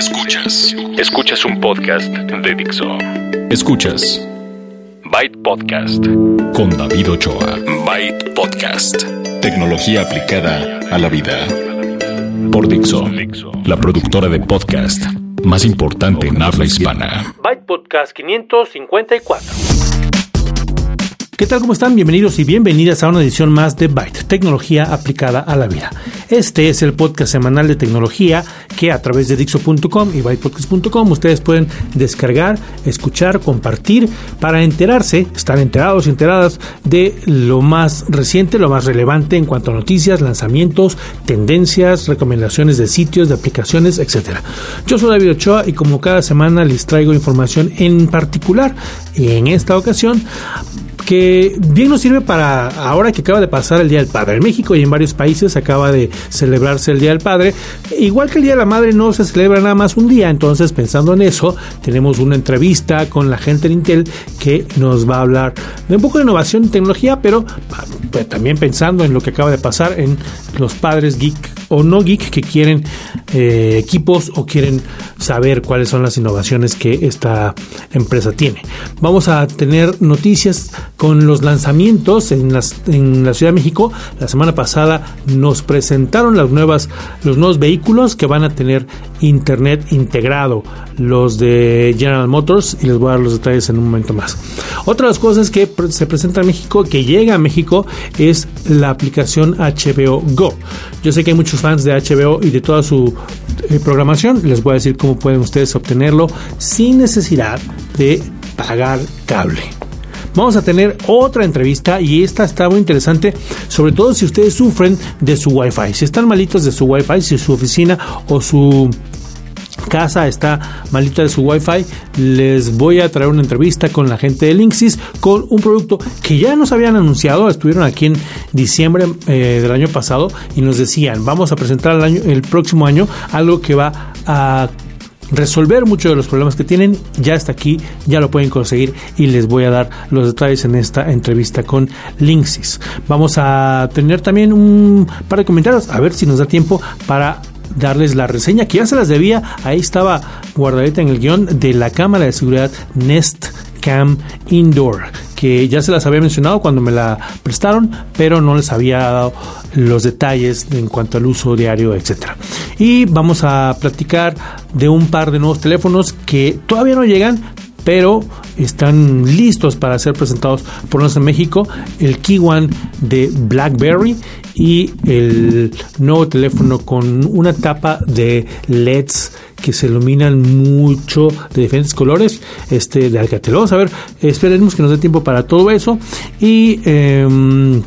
Escuchas. Escuchas un podcast de Dixo. Escuchas. Byte Podcast. Con David Ochoa. Byte Podcast. Tecnología aplicada a la vida. Por Dixo. La productora de podcast más importante en habla hispana. Byte Podcast 554. ¿Qué tal? ¿Cómo están? Bienvenidos y bienvenidas a una edición más de Byte, tecnología aplicada a la vida. Este es el podcast semanal de tecnología que a través de Dixo.com y BytePodcast.com ustedes pueden descargar, escuchar, compartir para enterarse, estar enterados enteradas de lo más reciente, lo más relevante en cuanto a noticias, lanzamientos, tendencias, recomendaciones de sitios, de aplicaciones, etc. Yo soy David Ochoa y como cada semana les traigo información en particular y en esta ocasión que bien nos sirve para ahora que acaba de pasar el Día del Padre. En México y en varios países acaba de celebrarse el Día del Padre. Igual que el Día de la Madre no se celebra nada más un día, entonces pensando en eso, tenemos una entrevista con la gente de Intel que nos va a hablar de un poco de innovación y tecnología, pero pues, también pensando en lo que acaba de pasar en los padres geek o no geek que quieren eh, equipos o quieren saber cuáles son las innovaciones que esta empresa tiene. Vamos a tener noticias con los lanzamientos en, las, en la Ciudad de México. La semana pasada nos presentaron las nuevas, los nuevos vehículos que van a tener internet integrado, los de General Motors, y les voy a dar los detalles en un momento más. Otra de las cosas que se presenta en México, que llega a México, es la aplicación HBO Go. Yo sé que hay muchos fans de HBO y de toda su eh, programación. Les voy a decir cómo pueden ustedes obtenerlo sin necesidad de pagar cable. Vamos a tener otra entrevista y esta está muy interesante, sobre todo si ustedes sufren de su Wi-Fi. Si están malitos de su Wi-Fi, si su oficina o su casa está malita de su Wi-Fi, les voy a traer una entrevista con la gente de Linksys con un producto que ya nos habían anunciado, estuvieron aquí en diciembre eh, del año pasado y nos decían, vamos a presentar el, año, el próximo año algo que va a resolver muchos de los problemas que tienen. Ya está aquí, ya lo pueden conseguir y les voy a dar los detalles en esta entrevista con Linksys. Vamos a tener también un par de comentarios, a ver si nos da tiempo para darles la reseña que ya se las debía. Ahí estaba guardadita en el guion de la cámara de seguridad Nest Cam Indoor, que ya se las había mencionado cuando me la prestaron, pero no les había dado los detalles en cuanto al uso diario, etcétera. Y vamos a platicar de un par de nuevos teléfonos que todavía no llegan, pero están listos para ser presentados por nosotros en México, el Key One de BlackBerry y el nuevo teléfono con una tapa de LEDs que se iluminan mucho de diferentes colores este de Alcatel. Vamos a ver, esperemos que nos dé tiempo para todo eso y em,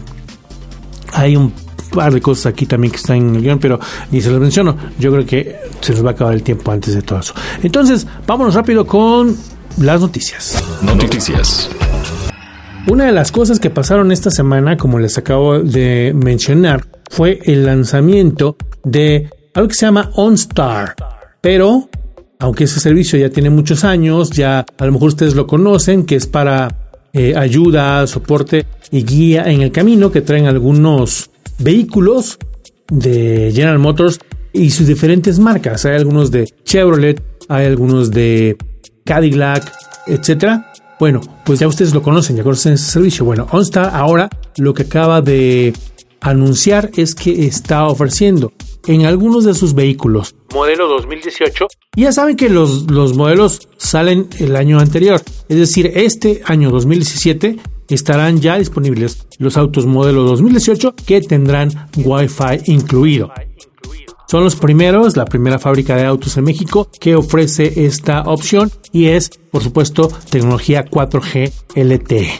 hay un par de cosas aquí también que están en el guion, pero ni se los menciono. Yo creo que se nos va a acabar el tiempo antes de todo eso. Entonces, vámonos rápido con las noticias. Noticias. Una de las cosas que pasaron esta semana, como les acabo de mencionar, fue el lanzamiento de algo que se llama OnStar. Pero, aunque ese servicio ya tiene muchos años, ya a lo mejor ustedes lo conocen, que es para eh, ayuda, soporte y guía en el camino que traen algunos vehículos de General Motors y sus diferentes marcas. Hay algunos de Chevrolet, hay algunos de Cadillac, etcétera. Bueno, pues ya ustedes lo conocen, ya conocen ese servicio. Bueno, OnStar ahora lo que acaba de anunciar es que está ofreciendo en algunos de sus vehículos modelo 2018. Ya saben que los, los modelos salen el año anterior, es decir, este año 2017 estarán ya disponibles los autos modelo 2018 que tendrán Wi-Fi incluido. Son los primeros, la primera fábrica de autos en México que ofrece esta opción y es, por supuesto, tecnología 4G LTE.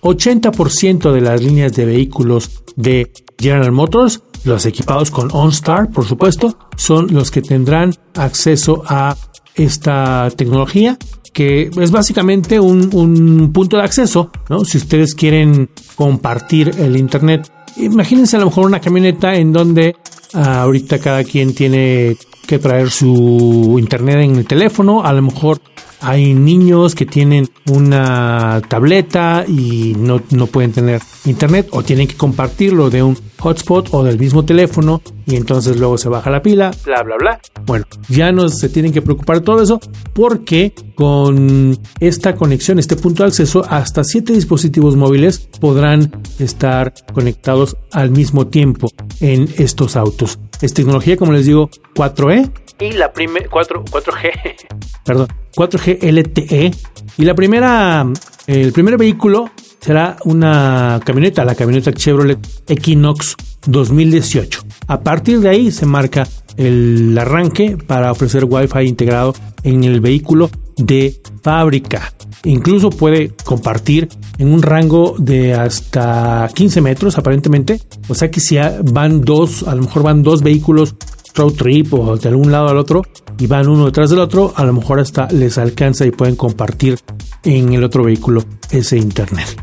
80% de las líneas de vehículos de General Motors, los equipados con OnStar, por supuesto, son los que tendrán acceso a esta tecnología que es básicamente un, un, punto de acceso, ¿no? Si ustedes quieren compartir el internet, imagínense a lo mejor una camioneta en donde ahorita cada quien tiene que traer su internet en el teléfono, a lo mejor hay niños que tienen una tableta y no, no pueden tener internet o tienen que compartirlo de un hotspot o del mismo teléfono y entonces luego se baja la pila, bla, bla, bla. Bueno, ya no se tienen que preocupar de todo eso porque con esta conexión, este punto de acceso, hasta siete dispositivos móviles podrán estar conectados al mismo tiempo en estos autos. Es tecnología, como les digo, 4E. Y la primera 4, 4G. Perdón, 4G LTE. Y la primera, el primer vehículo será una camioneta, la camioneta Chevrolet Equinox 2018. A partir de ahí se marca el arranque para ofrecer Wi-Fi integrado en el vehículo de fábrica. Incluso puede compartir en un rango de hasta 15 metros aparentemente. O sea que si van dos, a lo mejor van dos vehículos road trip o de algún lado al otro y van uno detrás del otro, a lo mejor hasta les alcanza y pueden compartir en el otro vehículo ese internet.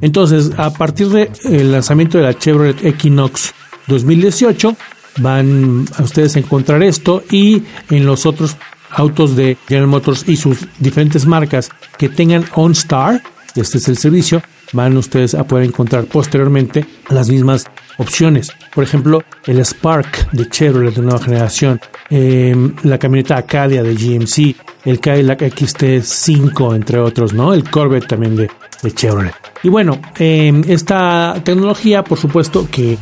Entonces, a partir del lanzamiento de la Chevrolet Equinox 2018, van a ustedes a encontrar esto y en los otros autos de General Motors y sus diferentes marcas que tengan OnStar, este es el servicio, van ustedes a poder encontrar posteriormente las mismas opciones. Por ejemplo, el Spark de Chevrolet de nueva generación, em, la camioneta Acadia de GMC, el Cadillac XT5, entre otros, ¿no? El Corvette también de, de Chevrolet. Y bueno, em, esta tecnología, por supuesto que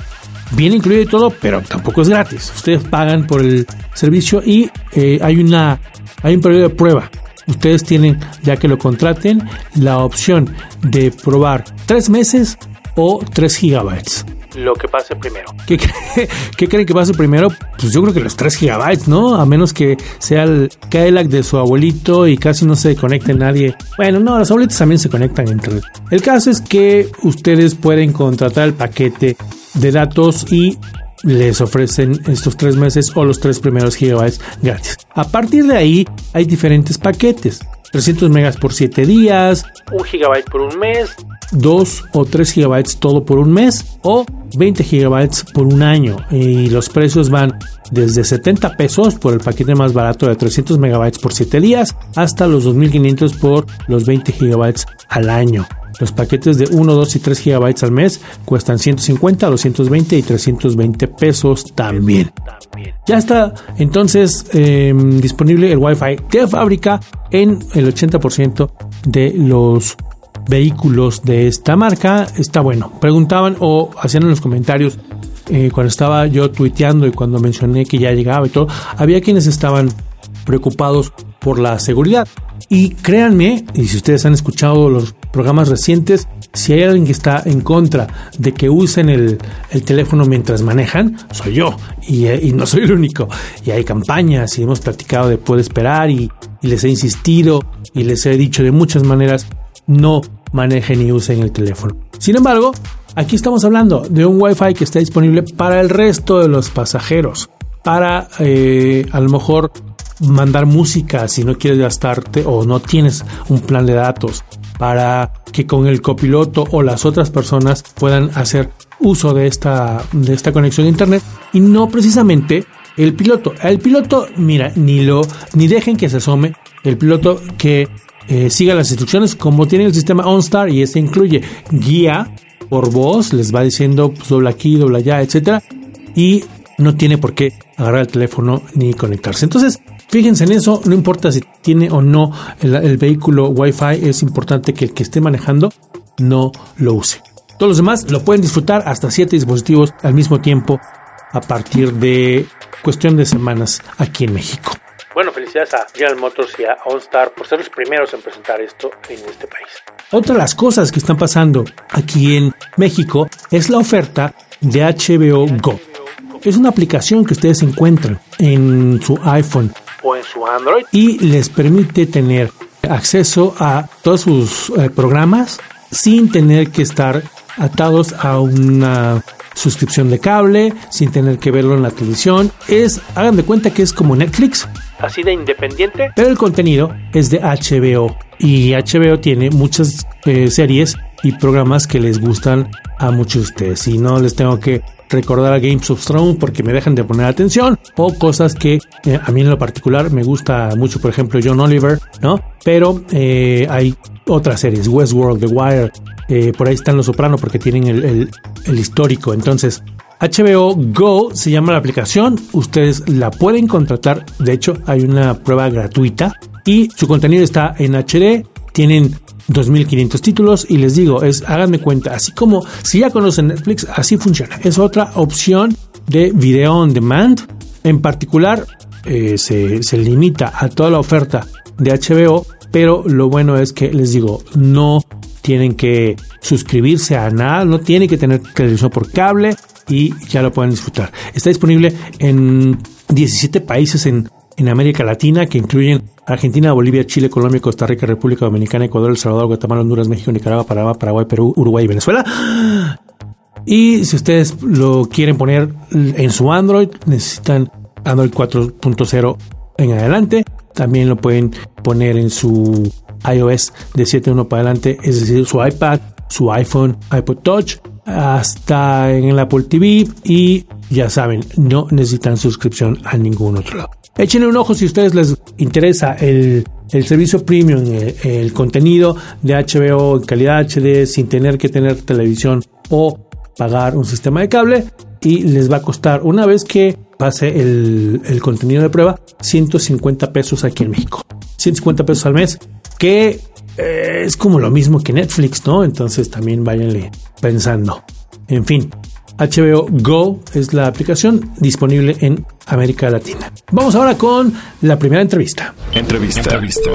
viene incluido y todo, pero tampoco es gratis. Ustedes pagan por el servicio y eh, hay una hay un periodo de prueba. Ustedes tienen, ya que lo contraten, la opción de probar tres meses o 3 gigabytes lo que pase primero. ¿Qué, ¿Qué, creen que pase primero? Pues yo creo que los 3 gigabytes, ¿no? A menos que sea el Cadillac de su abuelito y casi no se conecte nadie. Bueno, no, los abuelitos también se conectan entre. El caso es que ustedes pueden contratar el paquete de datos y les ofrecen estos tres meses o los tres primeros gigabytes gratis. A partir de ahí hay diferentes paquetes. 300 megas por 7 días, 1 gigabyte por un mes, 2 o 3 gigabytes todo por un mes o 20 gigabytes por un año y los precios van desde 70 pesos por el paquete más barato de 300 megabytes por 7 días hasta los 2500 por los 20 gigabytes al año. Los paquetes de 1, 2 y 3 gigabytes al mes cuestan 150, 220 y 320 pesos también. Ya está entonces em, disponible el Wi-Fi de fábrica en el 80% de los vehículos de esta marca. Está bueno. Preguntaban o hacían en los comentarios eh, cuando estaba yo tuiteando y cuando mencioné que ya llegaba y todo, había quienes estaban preocupados por la seguridad. Y créanme, y si ustedes han escuchado los programas recientes, si hay alguien que está en contra de que usen el, teléfono mientras manejan, soy yo. Eh, y, no soy el único. Y hay campañas y hemos platicado de puede esperar y, y les he insistido y les he dicho de muchas maneras, no manejen y usen el teléfono. Sin embargo, aquí estamos hablando de un Wi-Fi que está disponible para el resto de los pasajeros. Para eh, a lo mejor mandar música si no quieres gastarte o no tienes un plan de datos para que con el copiloto o las otras personas puedan hacer uso de esta, de esta conexión a internet y no precisamente el piloto. El piloto, mira, ni lo, ni dejen que se asome el piloto que eh, siga las instrucciones como tiene el sistema OnStar y este incluye guía por voz, les va diciendo pues, dobla aquí, dobla allá, etcétera, y no tiene por qué agarrar el teléfono ni conectarse. Entonces, fíjense en eso, no importa si tiene o no el, vehículo Wi-Fi, es importante que el que esté manejando no lo use. Todos los demás lo pueden disfrutar hasta 7 dispositivos al mismo tiempo a partir de cuestión de semanas aquí en México. Bueno, felicidades a General Motors y a OnStar por ser los primeros en presentar esto en este país. Otra de las cosas que están pasando aquí en México es la oferta de HBO Go. Es una aplicación que ustedes encuentran en su iPhone o en su Android y les permite tener acceso a todos sus eh, programas sin tener que estar atados a una suscripción de cable, sin tener que verlo en la televisión. Es, hagan de cuenta que es como Netflix, así de independiente. Pero el contenido es de HBO y HBO tiene muchas eh, series y programas que les gustan a muchos de ustedes. Si no les tengo que recordar a Games of Thrones porque me dejan de poner atención o cosas que eh, a mí en lo particular me gusta mucho, por ejemplo John Oliver, ¿no? Pero eh, hay otras series, Westworld, The Wire, eh, por ahí están Los Soprano porque tienen el, el histórico. Entonces, HBO Go se llama la aplicación, ustedes la pueden contratar, de hecho hay una prueba gratuita y su contenido está en HD, tienen 2500 títulos y les digo, es háganme cuenta, así como si ya conocen Netflix, así funciona. Es otra opción de video on demand. En particular, eh, se, se limita a toda la oferta de HBO, pero lo bueno es que les digo, no tienen que suscribirse a nada, no tienen que tener televisión por cable y ya lo pueden disfrutar. Está disponible en 17 países en en América Latina, que incluyen Argentina, Bolivia, Chile, Colombia, Costa Rica, República Dominicana, Ecuador, El Salvador, Guatemala, Honduras, México, Nicaragua, Panamá, Paraguay, Perú, Uruguay y Venezuela. Y si ustedes lo quieren poner en su Android, necesitan Android 4.0 en adelante. También lo pueden poner en su iOS de 7.1 para adelante, es decir, su iPad, su iPhone, iPod Touch, hasta en el Apple TV y ya saben, no necesitan suscripción a ningún otro lado. Échenle un ojo si a ustedes les interesa el, servicio premium, el, el, contenido de HBO en calidad HD sin tener que tener televisión o pagar un sistema de cable y les va a costar una vez que pase el, el contenido de prueba 150 pesos aquí en México. 150 pesos al mes que eh, es como lo mismo que Netflix, ¿no? Entonces también váyanle pensando. En fin, HBO Go es la aplicación disponible en América Latina. Vamos ahora con la primera entrevista. Entrevista. entrevista.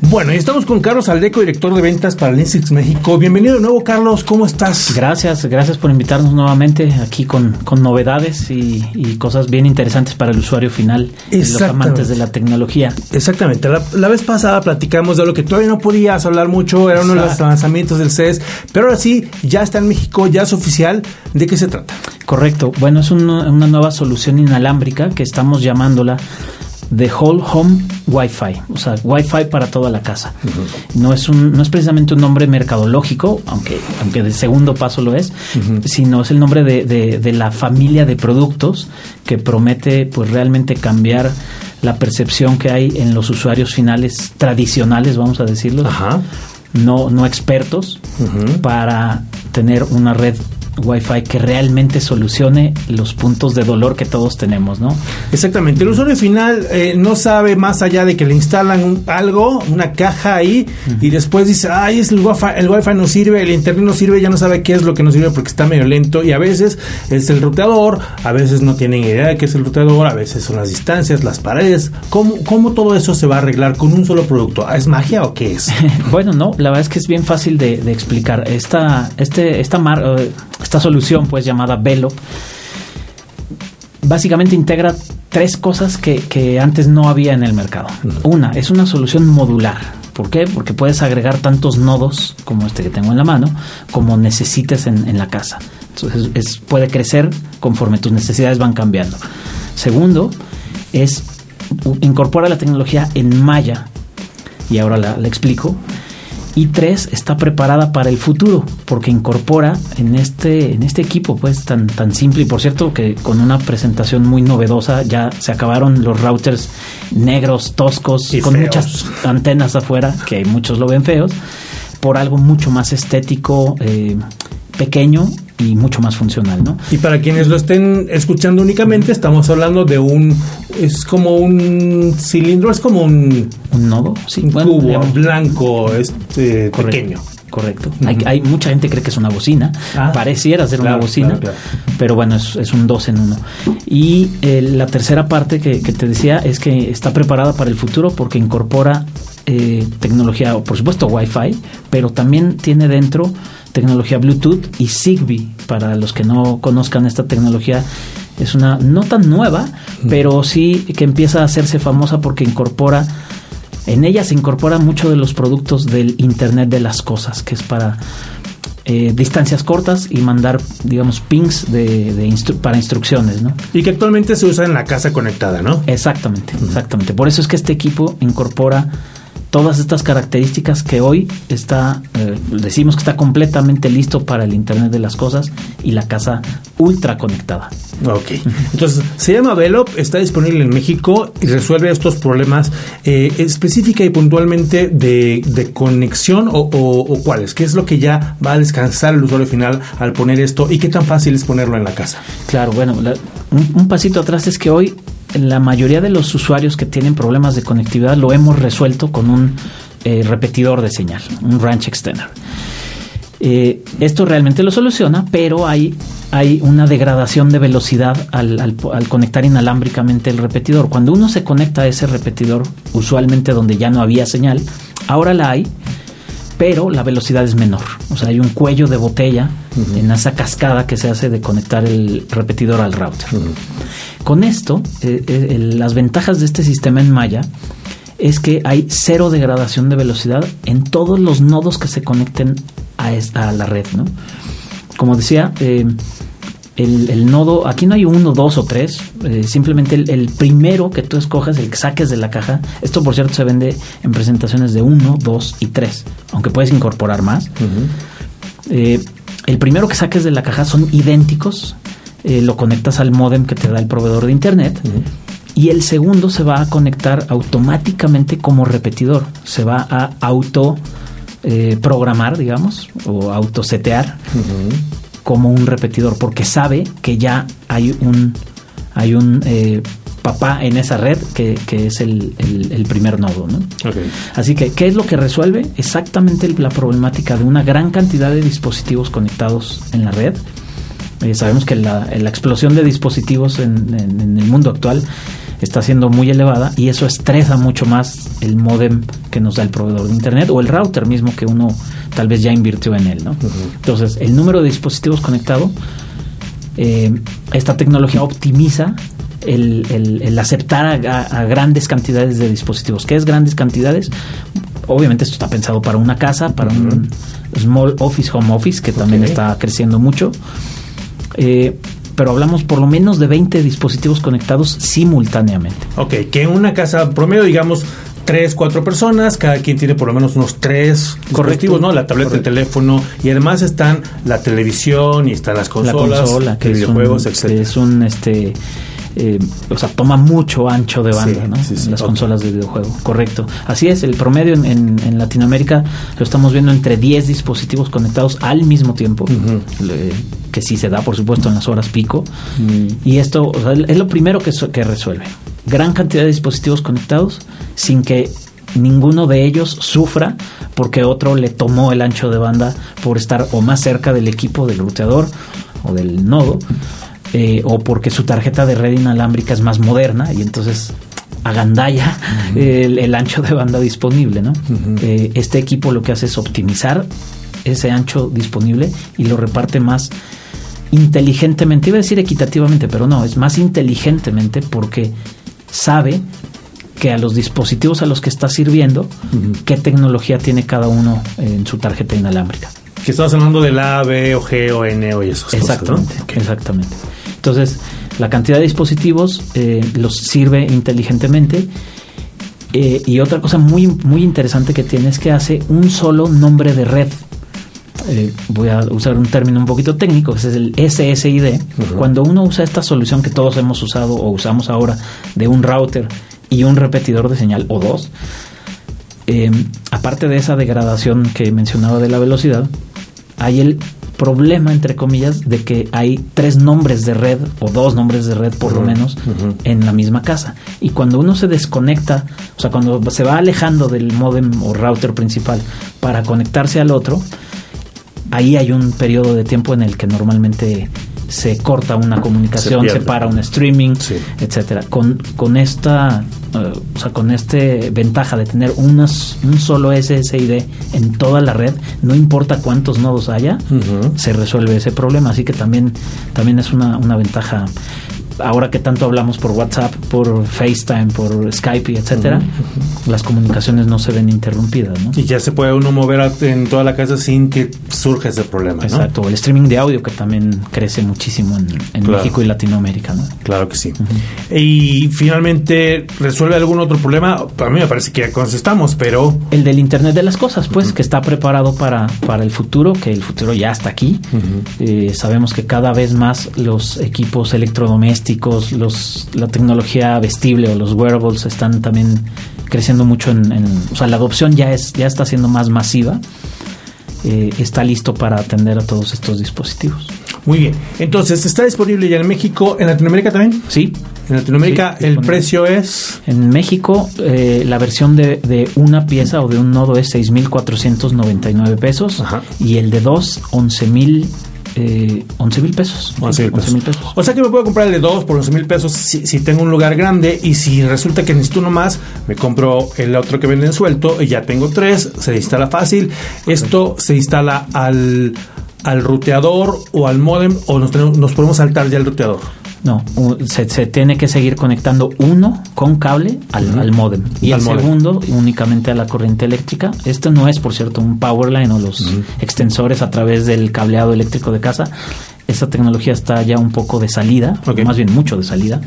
Bueno, y estamos con Carlos Aldeco, director de ventas para Linux México. Bienvenido de nuevo, Carlos. ¿Cómo estás? Gracias, gracias por invitarnos nuevamente aquí con, con novedades y, cosas bien interesantes para el usuario final y los amantes de la tecnología. Exactamente. La, vez pasada platicamos de lo que todavía no podías hablar mucho, era uno de los lanzamientos del CES, pero ahora sí, ya está en México, ya es oficial. ¿De qué se trata? Correcto. Bueno, es una nueva solución inalámbrica que estamos llamándola de Whole Home Wi-Fi, o sea, Wi-Fi para toda la casa. No es un, no es precisamente un nombre mercadológico, aunque, aunque de segundo paso lo es, sino es el nombre de, de, la familia de productos que promete, pues, realmente cambiar la percepción que hay en los usuarios finales tradicionales, vamos a decirlo, no, no expertos, para tener una red Wi-Fi que realmente solucione los puntos de dolor que todos tenemos, ¿no? Exactamente. El usuario final eh, no sabe más allá de que le instalan algo, una caja ahí, y después dice, ay, es el Wi-Fi, el Wi-Fi no sirve, el internet no sirve, ya no sabe qué es lo que no sirve porque está medio lento, y a veces es el ruteador, a veces no tienen idea de qué es el ruteador, a veces son las distancias, las paredes. ¿Cómo, cómo todo eso se va a arreglar con un solo producto? ¿Es magia o qué es? bueno, no, la verdad es que es bien fácil de, explicar. Esta, este, esta mar, eh, esta solución, pues llamada Velo, básicamente integra tres cosas que, antes no había en el mercado. Una, es una solución modular. ¿Por qué? Porque puedes agregar tantos nodos como este que tengo en la mano, como necesites en, la casa. Entonces puede crecer conforme tus necesidades van cambiando. Segundo, es incorpora la tecnología en Maya, y ahora la explico, y tres está preparada para el futuro porque incorpora en este en este equipo pues tan tan simple y por cierto que con una presentación muy novedosa ya se acabaron los routers negros toscos y con muchas antenas afuera que muchos lo ven feos por algo mucho más estético eh, pequeño y mucho más funcional, ¿no? Y para quienes lo estén escuchando únicamente, estamos hablando de un es como un cilindro, es como un un nodo, sí, un cubo blanco, este pequeño. Correcto. hay, mucha gente cree que es una bocina, ah, pareciera ser una bocina, pero bueno, es, un dos en uno. Y eh, la tercera parte que, te decía es que está preparada para el futuro porque incorpora eh, tecnología, por supuesto, Wi-Fi, pero también tiene dentro tecnología Bluetooth y Zigbee. Para los que no conozcan esta tecnología, es una no tan nueva, pero sí que empieza a hacerse famosa porque incorpora, en ella se incorpora mucho de los productos del Internet de las Cosas, que es para eh, distancias cortas y mandar, digamos, pings de, para instrucciones, ¿no? Y que actualmente se usa en la casa conectada, ¿no? Exactamente, exactamente. Por eso es que este equipo incorpora todas estas características que hoy está, eh, decimos que está completamente listo para el Internet de las Cosas y la casa ultra conectada. Ok, entonces se llama Velop, está disponible en México y resuelve estos problemas eh, específica y puntualmente de, conexión o, o, cuáles, qué es lo que ya va a descansar el usuario final al poner esto y qué tan fácil es ponerlo en la casa. Claro, bueno, un pasito atrás es que hoy la mayoría de los usuarios que tienen problemas de conectividad lo hemos resuelto con un eh, repetidor de señal, un branch extender. Eh, esto realmente lo soluciona, pero hay, hay una degradación de velocidad al, al, conectar inalámbricamente el repetidor. Cuando uno se conecta a ese repetidor, usualmente donde ya no había señal, ahora la hay, pero la velocidad es menor. O sea, hay un cuello de botella en esa cascada que se hace de conectar el repetidor al router. Con esto, eh, eh, las ventajas de este sistema en Maya es que hay cero degradación de velocidad en todos los nodos que se conecten a, la red. ¿no? Como decía, eh, el, nodo, aquí no hay uno, dos o tres, eh, simplemente el, primero que tú escojas, el que saques de la caja, esto por cierto se vende en presentaciones de uno, dos y tres, aunque puedes incorporar más. Eh, el primero que saques de la caja son idénticos, eh, lo conectas al modem que te da el proveedor de internet. Y el segundo se va a conectar automáticamente como repetidor. Se va a auto programar, digamos, o autosetear como un repetidor, porque sabe que ya hay un, hay un eh, papá en esa red que, es el, primer nodo. ¿no? Así que, ¿qué es lo que resuelve? Exactamente la problemática de una gran cantidad de dispositivos conectados en la red. Eh, sabemos que la, la, explosión de dispositivos en, en el mundo actual está siendo muy elevada y eso estresa mucho más el modem que nos da el proveedor de internet o el router mismo que uno tal vez ya invirtió en él, ¿no? Entonces, el número de dispositivos conectados, eh, esta tecnología optimiza el, aceptar a, grandes cantidades de dispositivos. ¿Qué es grandes cantidades? Obviamente esto está pensado para una casa, para un small office, home office, que también está creciendo mucho. Eh, pero hablamos por lo menos de 20 dispositivos conectados simultáneamente. Ok, que en una casa promedio, digamos, tres, cuatro personas, cada quien tiene por lo menos unos tres dispositivos, ¿no? La tableta, el teléfono, y además están la televisión y están las consolas, la consola, que videojuegos, etc. Es un este eh, o sea, toma mucho ancho de banda, ¿no? en las consolas de videojuego, correcto. Así es, el promedio en, Latinoamérica lo estamos viendo entre 10 dispositivos conectados al mismo tiempo, que sí se da, por supuesto, en las horas pico. Y esto es lo primero que, que resuelve. Gran cantidad de dispositivos conectados sin que ninguno de ellos sufra porque otro le tomó el ancho de banda por estar o más cerca del equipo del ruteador o del nodo eh, o porque su tarjeta de red inalámbrica es más moderna y entonces agandalla el, ancho de banda disponible. ¿no? Eh, este equipo lo que hace es optimizar ese ancho disponible y lo reparte más inteligentemente, iba a decir equitativamente, pero no, es más inteligentemente porque sabe que a los dispositivos a los que está sirviendo, qué tecnología tiene cada uno en su tarjeta inalámbrica. Que estabas hablando del A, B o G o N o eso. Exactamente, exactamente. Entonces, la cantidad de dispositivos eh, los sirve inteligentemente. Eh, y otra cosa muy, muy interesante que tiene es que hace un solo nombre de red. Eh, voy a usar un término un poquito técnico, que es el SSID. Cuando uno usa esta solución que todos hemos usado o usamos ahora de un router y un repetidor de señal o dos, aparte de esa degradación que mencionaba de la velocidad, hay el problema, entre comillas, de que hay tres nombres de red o dos nombres de red por lo menos en la misma casa. Y cuando uno se desconecta, o sea, cuando se va alejando del modem o router principal para conectarse al otro, ahí hay un periodo de tiempo en el que normalmente se corta una comunicación, se, para un streaming, etcétera. Con, con esta, eh, o sea, con este ventaja de tener unas, un solo SSID en toda la red, no importa cuántos nodos haya, se resuelve ese problema. Así que también, también es una, una ventaja ahora que tanto hablamos por WhatsApp, por FaceTime, por Skype, etcétera, las comunicaciones no se ven interrumpidas. ¿no? Y ya se puede uno mover en toda la casa sin que surja ese problema. Exacto, el streaming de audio que también crece muchísimo en, México y Latinoamérica. ¿no? Claro que sí. Y finalmente, ¿resuelve algún otro problema? A mí me parece que ya estamos, pero... El del Internet de las Cosas, pues, que está preparado para, para el futuro, que el futuro ya está aquí. Eh, sabemos que cada vez más los equipos electrodomésticos, los, la tecnología vestible o los wearables están también creciendo mucho en, o sea, la adopción ya es ya está siendo más masiva. Eh, está listo para atender a todos estos dispositivos. Muy bien. Entonces, ¿está disponible ya en México? ¿En Latinoamérica también? Sí. En Latinoamérica el precio es... En México eh, la versión de, de, una pieza o de un nodo es 6.499 pesos y el de dos, 11.000 eh, 11 mil pesos. 11 mil pesos. O sea que me puedo comprar el de dos por 11 mil pesos si, tengo un lugar grande y si resulta que necesito uno más, me compro el otro que venden suelto y ya tengo tres, se instala fácil. Esto se instala al, al ruteador o al modem o nos, nos podemos saltar ya el ruteador. No, se, tiene que seguir conectando uno con cable al, al modem y el segundo únicamente a la corriente eléctrica. Esto no es, por cierto, un power line o los extensores a través del cableado eléctrico de casa. Esta tecnología está ya un poco de salida, más bien mucho de salida.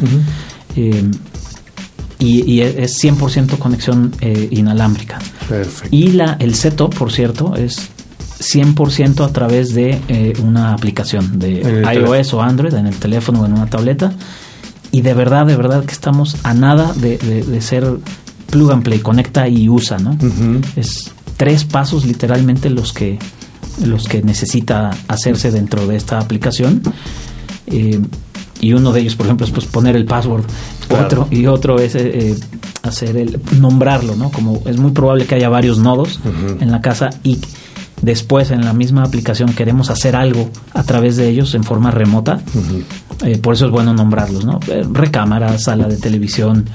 Eh, y, es 100% conexión eh, inalámbrica. Perfecto. Y la, el setup, por cierto, es 100% a través de eh, una aplicación de iOS o Android en el teléfono o en una tableta. Y de verdad, de verdad que estamos a nada de, ser plug and play, conecta y usa, ¿no? Es tres pasos literalmente los que, los que necesita hacerse dentro de esta aplicación. Eh, y uno de ellos, por ejemplo, es pues poner el password. Otro, y otro es eh, hacer el nombrarlo, ¿no? Como es muy probable que haya varios nodos en la casa y después en la misma aplicación queremos hacer algo a través de ellos en forma remota, eh, por eso es bueno nombrarlos, ¿no? Eh, recámara, sala de televisión,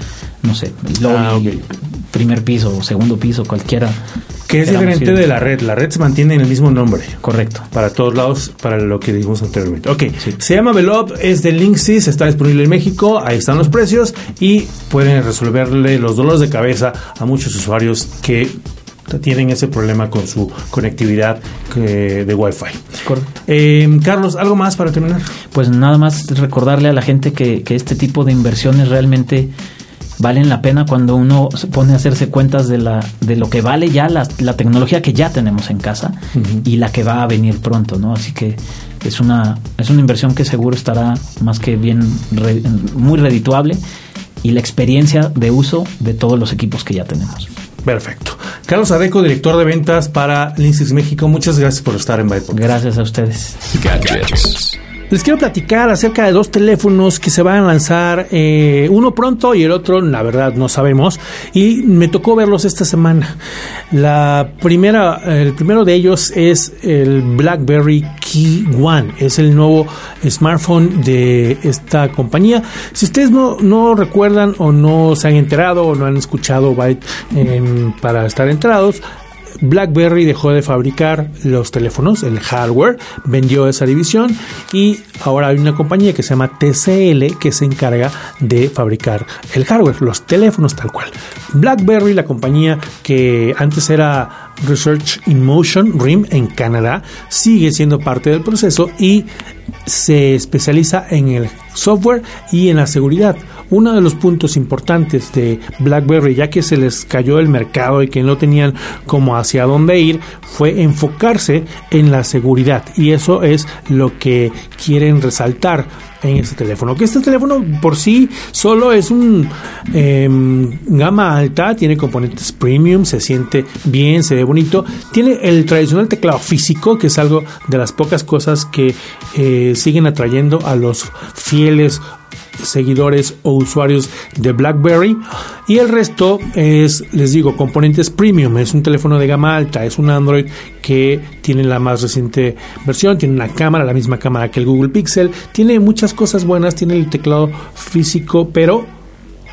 no sé, lobby, ah, primer piso, segundo piso, cualquiera. Que es diferente de la red. La red se mantiene en el mismo nombre. Correcto. Para todos lados, para lo que dijimos anteriormente. Ok. Se llama Velop, es de Linksys, está disponible en México. Ahí están los precios y pueden resolverle los dolores de cabeza a muchos usuarios que tienen ese problema con su conectividad eh, de Wi-Fi. Eh, Carlos, ¿algo más para terminar? Pues nada más recordarle a la gente que, este tipo de inversiones realmente valen la pena cuando uno se pone a hacerse cuentas de, la, de lo que vale ya la, tecnología que ya tenemos en casa y la que va a venir pronto, ¿no? Así que es una, es una inversión que seguro estará más que bien, muy redituable y la experiencia de uso de todos los equipos que ya tenemos. Perfecto. Carlos Adeco, director de ventas para Linksys México, muchas gracias por estar en Byte Gracias a ustedes. Les quiero platicar acerca de dos teléfonos que se van a lanzar, eh, uno pronto y el otro, la verdad, no sabemos. Y me tocó verlos esta semana. La primera, el primero de ellos es el BlackBerry Key One. Es el nuevo smartphone de esta compañía. Si ustedes no, no recuerdan o no se han enterado o no han escuchado Byte para estar enterados, BlackBerry dejó de fabricar los teléfonos, el hardware, vendió esa división y ahora hay una compañía que se llama TCL que se encarga de fabricar el hardware, los teléfonos tal cual. BlackBerry, la compañía que antes era Research in Motion, RIM, en Canadá, sigue siendo parte del proceso y se especializa en el software y en la seguridad. Uno de los puntos importantes de BlackBerry, ya que se les cayó el mercado y que no tenían como hacia dónde ir, fue enfocarse en la seguridad. Y eso es lo que quieren resaltar en este teléfono. Que este teléfono por sí solo es un em, gama alta, tiene componentes premium, se siente bien, se ve bonito. Tiene el tradicional teclado físico, que es algo de las pocas cosas que eh, siguen atrayendo a los fieles seguidores o usuarios de BlackBerry. Y el resto es, les digo, componentes premium, es un teléfono de gama alta, es un Android que tiene la más reciente versión, tiene una cámara, la misma cámara que el Google Pixel, tiene muchas cosas buenas, tiene el teclado físico, pero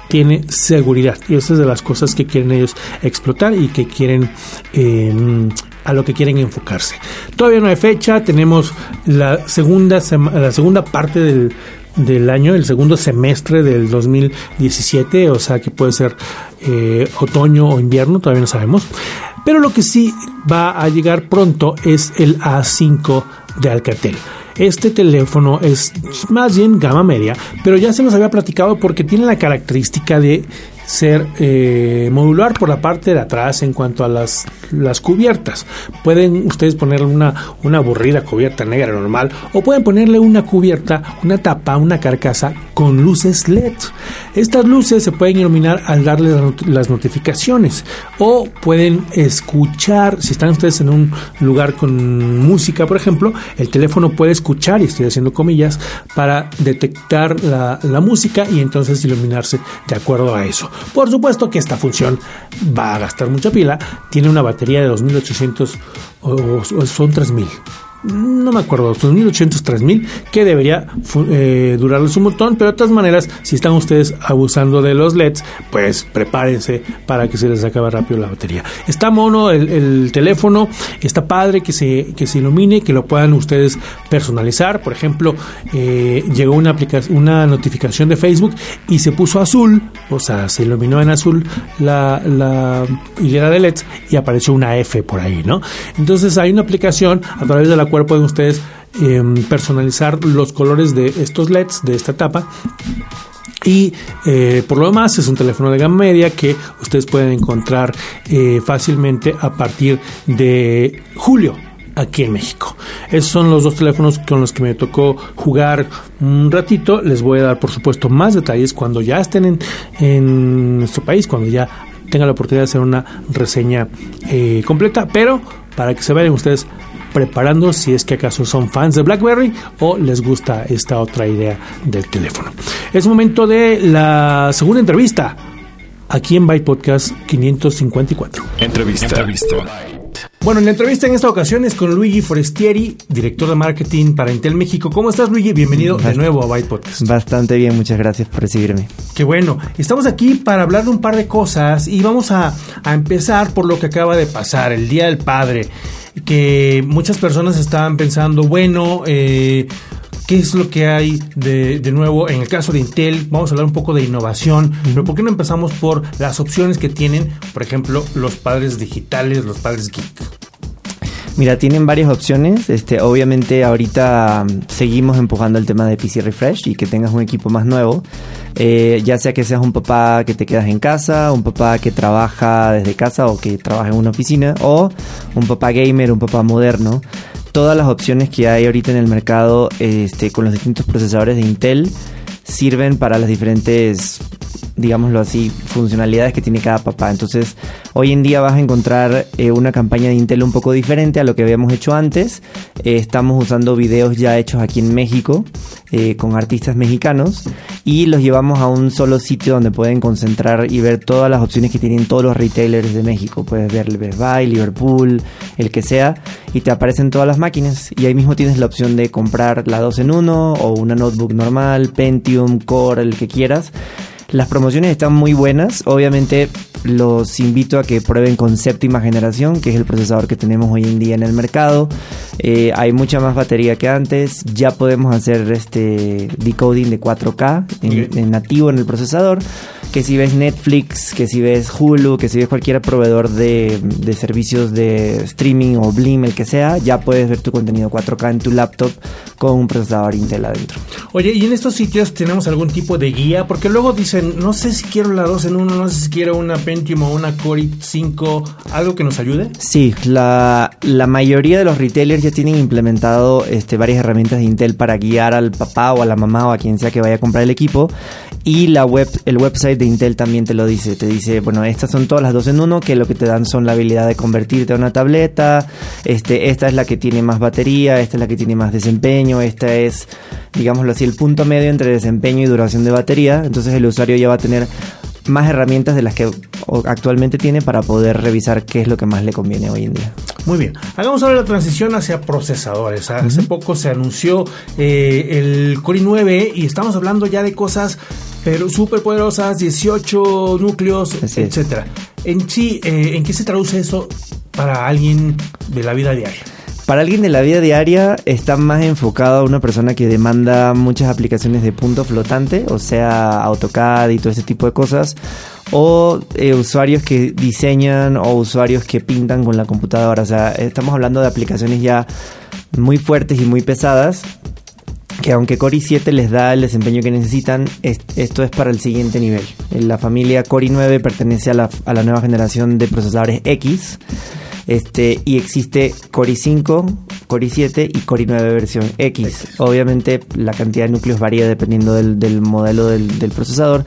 tiene seguridad. Y esa es de las cosas que quieren ellos explotar y que quieren em, a lo que quieren enfocarse. Todavía no hay fecha, tenemos la segunda la segunda parte del del año, el segundo semestre del 2017, o sea que puede ser eh, otoño o invierno, todavía no sabemos. Pero lo que sí va a llegar pronto es el A5 de Alcatel. Este teléfono es más bien gama media, pero ya se nos había platicado porque tiene la característica de ser eh, modular por la parte de atrás en cuanto a las, las cubiertas. Pueden ustedes ponerle una, una aburrida cubierta negra normal o pueden ponerle una cubierta, una tapa, una carcasa con luces LED. Estas luces se pueden iluminar al darle las notificaciones o pueden escuchar, si están ustedes en un lugar con música, por ejemplo, el teléfono puede escuchar, y estoy haciendo comillas, para detectar la, la música y entonces iluminarse de acuerdo a eso. Por supuesto que esta función va a gastar mucha pila, tiene una batería de 2800 o, son 3000 no me acuerdo, 2800, 3000, que debería eh, durarles un montón, pero de todas maneras, si están ustedes abusando de los LEDs, pues prepárense para que se les acabe rápido la batería. Está mono el, teléfono, está padre que se, que se ilumine, que lo puedan ustedes personalizar. Por ejemplo, eh, llegó una, aplicación, una notificación de Facebook y se puso azul, o sea, se iluminó en azul la, la hilera de LEDs y apareció una F por ahí, ¿no? Entonces hay una aplicación a través de la pueden ustedes em, personalizar los colores de estos LEDs de esta tapa y eh, por lo demás es un teléfono de gama media que ustedes pueden encontrar eh, fácilmente a partir de julio aquí en México. Esos son los dos teléfonos con los que me tocó jugar un ratito. Les voy a dar por supuesto más detalles cuando ya estén en, en nuestro país, cuando ya tenga la oportunidad de hacer una reseña eh, completa, pero para que se vayan ustedes preparando si es que acaso son fans de BlackBerry o les gusta esta otra idea del teléfono. Es momento de la segunda entrevista aquí en Byte Podcast 554. Entrevista. entrevista. Bueno, la entrevista en esta ocasión es con Luigi Forestieri, director de marketing para Intel México. ¿Cómo estás, Luigi? Bienvenido de nuevo a Byte Podcast. Bastante bien, muchas gracias por recibirme. Qué bueno. Estamos aquí para hablar de un par de cosas y vamos a, a empezar por lo que acaba de pasar, el Día del Padre que muchas personas estaban pensando, bueno, eh, ¿Qué es lo que hay de, de, nuevo en el caso de Intel? Vamos a hablar un poco de innovación, pero ¿por qué no empezamos por las opciones que tienen, por ejemplo, los padres digitales, los padres geek? Mira, tienen varias opciones. Este, obviamente ahorita mm, seguimos empujando el tema de PC Refresh y que tengas un equipo más nuevo. Eh, ya sea que seas un papá que te quedas en casa, un papá que trabaja desde casa o que trabaja en una oficina, o un papá gamer, un papá moderno. Todas las opciones que hay ahorita en el mercado este, con los distintos procesadores de Intel sirven para las diferentes digámoslo así, funcionalidades que tiene cada papá. Entonces, hoy en día vas a encontrar eh, una campaña de Intel un poco diferente a lo que habíamos hecho antes. Eh, estamos usando videos ya hechos aquí en México eh, con artistas mexicanos y los llevamos a un solo sitio donde pueden concentrar y ver todas las opciones que tienen todos los retailers de México. Puedes ver Best Buy, Liverpool, el que sea, y te aparecen todas las máquinas. Y ahí mismo tienes la opción de comprar la 2 en 1 o una notebook normal, Pentium, Core, el que quieras. Las promociones están muy buenas. Obviamente los invito a que prueben con séptima generación, que es el procesador que tenemos hoy en día en el mercado. Eh, hay mucha más batería que antes. Ya podemos hacer este decoding de 4K en nativo en el procesador que si ves Netflix, que si ves Hulu, que si ves cualquier proveedor de, servicios de streaming o Blim, el que sea, ya puedes ver tu contenido 4K en tu laptop con un procesador Intel adentro. Oye, ¿y en estos sitios tenemos algún tipo de guía? Porque luego dicen, no sé si quiero la 2 en 1, no sé si quiero una Pentium o una Core i5, ¿algo que nos ayude? Sí, la, la mayoría de los retailers ya tienen implementado este, varias herramientas de Intel para guiar al papá o a la mamá o a quien sea que vaya a comprar el equipo. Y la web, el website Intel también te lo dice. Te dice, bueno, estas son todas las dos en uno, que lo que te dan son la habilidad de convertirte a una tableta. Este, esta es la que tiene más batería, esta es la que tiene más desempeño, esta es, digámoslo así, el punto medio entre desempeño y duración de batería. Entonces el usuario ya va a tener más herramientas de las que actualmente tiene para poder revisar qué es lo que más le conviene hoy en día. Muy bien, hagamos ahora la transición hacia procesadores. Hace poco se anunció eh, el Core i9 y estamos hablando ya de cosas pero súper poderosas, 18 núcleos, etcétera. En sí, eh, ¿en qué se traduce eso para alguien de la vida diaria? para alguien de la vida diaria está más enfocado a una persona que demanda muchas aplicaciones de punto flotante, o sea, AutoCAD y todo ese tipo de cosas, o eh, usuarios que diseñan o usuarios que pintan con la computadora. O sea, estamos hablando de aplicaciones ya muy fuertes y muy pesadas que aunque Core i7 les da el desempeño que necesitan, esto es para el siguiente nivel. La familia Core i9 pertenece a la, a la nueva generación de procesadores X. Este, y existe Core i5, Core i7 y Core i9 versión X. Obviamente la cantidad de núcleos varía dependiendo del, modelo del, del, procesador,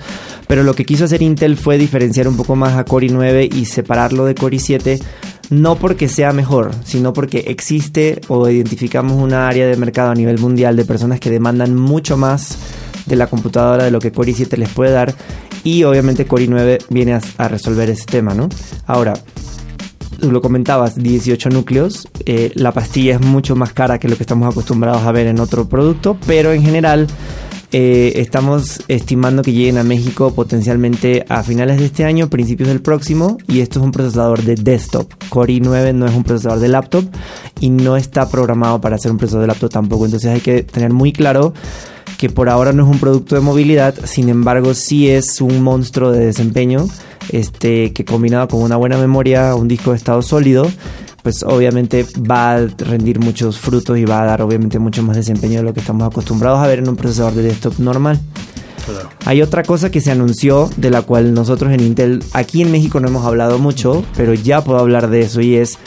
pero lo que quiso hacer Intel fue diferenciar un poco más a Core i9 y separarlo de Core i7 no porque sea mejor, sino porque existe o identificamos una área de mercado a nivel mundial de personas que demandan mucho más de la computadora de lo que Core i7 les puede dar y obviamente Core i9 viene a, resolver ese tema, ¿no? Ahora, tú lo comentabas, 18 núcleos, eh, la pastilla es mucho más cara que lo que estamos acostumbrados a ver en otro producto, pero en general eh, estamos estimando que lleguen a México potencialmente a finales de este año, principios del próximo, y esto es un procesador de desktop. Core i9 no es un procesador de laptop y no está programado para ser un procesador de laptop tampoco, entonces hay que tener muy claro que por ahora no es un producto de movilidad, sin embargo sí es un monstruo de desempeño, este, que combinado con una buena memoria, un disco de estado sólido, pues obviamente va a rendir muchos frutos y va a dar obviamente mucho más desempeño de lo que estamos acostumbrados a ver en un procesador de desktop normal. Hay otra cosa que se anunció de la cual nosotros en Intel aquí en México no hemos hablado mucho, pero ya puedo hablar de eso y es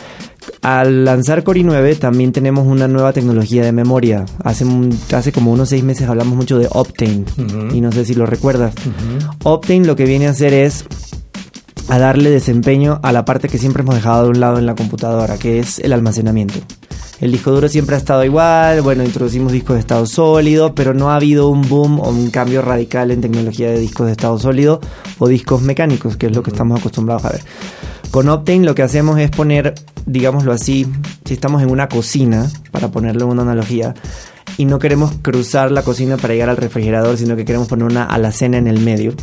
al lanzar Core i9 también tenemos una nueva tecnología de memoria. Hace, hace como unos seis meses hablamos mucho de Optane y no sé si lo recuerdas. Optane lo que viene a hacer es a darle desempeño a la parte que siempre hemos dejado de un lado en la computadora, que es el almacenamiento. El disco duro siempre ha estado igual, bueno, introducimos discos de estado sólido, pero no ha habido un boom o un cambio radical en tecnología de discos de estado sólido o discos mecánicos, que es lo que estamos acostumbrados a ver. Con Optane lo que hacemos es poner, digámoslo así, si estamos en una cocina, para ponerle una analogía, y no queremos cruzar la cocina para llegar al refrigerador, sino que queremos poner una alacena en el medio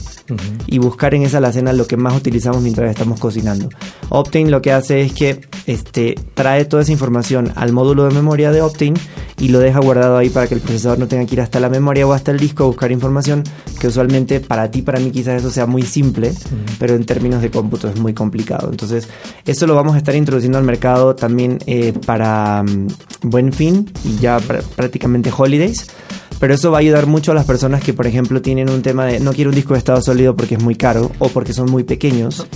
y buscar en esa alacena lo que más utilizamos mientras estamos cocinando. Optane lo que hace es que este, trae toda esa información al módulo de memoria de Optane y lo deja guardado ahí para que el procesador no tenga que ir hasta la memoria o hasta el disco a buscar información, que usualmente para ti, para mí quizás eso sea muy simple, pero en términos de cómputo es muy complicado. Entonces, eso lo vamos a estar introduciendo al mercado también eh, para mm, buen fin y ya prácticamente holidays. Pero eso va a ayudar mucho a las personas que, por ejemplo, tienen un tema de no quiero un disco de estado sólido porque es muy caro o porque son muy pequeños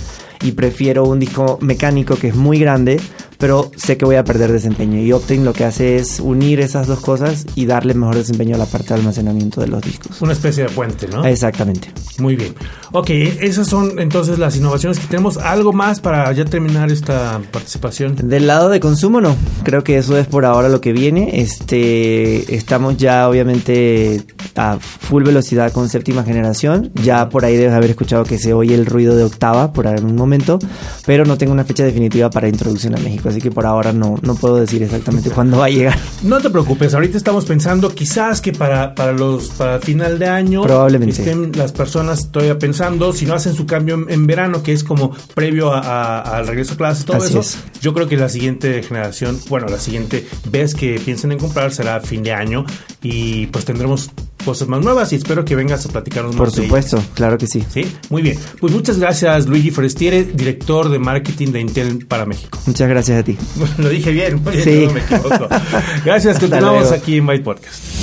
y prefiero un disco mecánico que es muy grande, pero sé que voy a perder desempeño. Y Optane lo que hace es unir esas dos cosas y darle mejor desempeño a la parte de almacenamiento de los discos. Una especie de puente, ¿no? Exactamente. Muy bien. Ok, esas son entonces las innovaciones que tenemos. ¿Algo más para ya terminar esta participación? Del lado de consumo, no. Creo que eso es por ahora lo que viene. Este, estamos ya obviamente a full velocidad con séptima generación. Ya por ahí debes haber escuchado que se oye el ruido de octava por algún momento pero no tengo una fecha definitiva para introducción a México, así que por ahora no, no puedo decir exactamente cuándo va a llegar. No te preocupes, ahorita estamos pensando quizás que para, para los para final de año probablemente. estén las personas todavía pensando, si no hacen su cambio en, verano, que es como previo al regreso a clases, todo eso, yo creo que la siguiente generación, bueno, la siguiente vez que piensen en comprar será fin de año y pues tendremos cosas más nuevas y espero que vengas a platicarnos Por más. Por supuesto, claro que sí. Sí, muy bien. Pues muchas gracias Luigi Forestiere, director de marketing de Intel para México. Muchas gracias a ti. Lo dije bien, sí. no me equivoco. Gracias, continuamos aquí en Byte Podcast.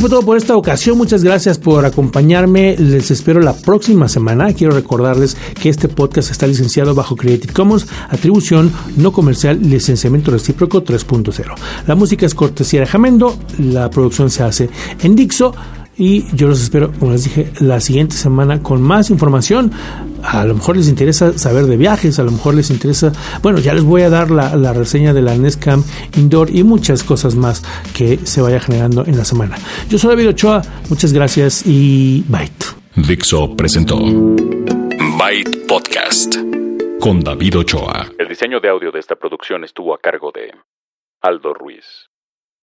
Fue todo por esta ocasión. Muchas gracias por acompañarme. Les espero la próxima semana. Quiero recordarles que este podcast está licenciado bajo Creative Commons, atribución no comercial, licenciamiento recíproco 3.0. La música es cortesía de Jamendo. La producción se hace en Dixo. Y yo los espero, como les dije, la siguiente semana con más información. A lo mejor les interesa saber de viajes, a lo mejor les interesa, bueno, ya les voy a dar la, reseña de la Nescam Indoor y muchas cosas más que se vaya generando en la semana. Yo soy David Ochoa, muchas gracias y Byte. Dixo presentó Byte Podcast con David Ochoa. El diseño de audio de esta producción estuvo a cargo de Aldo Ruiz.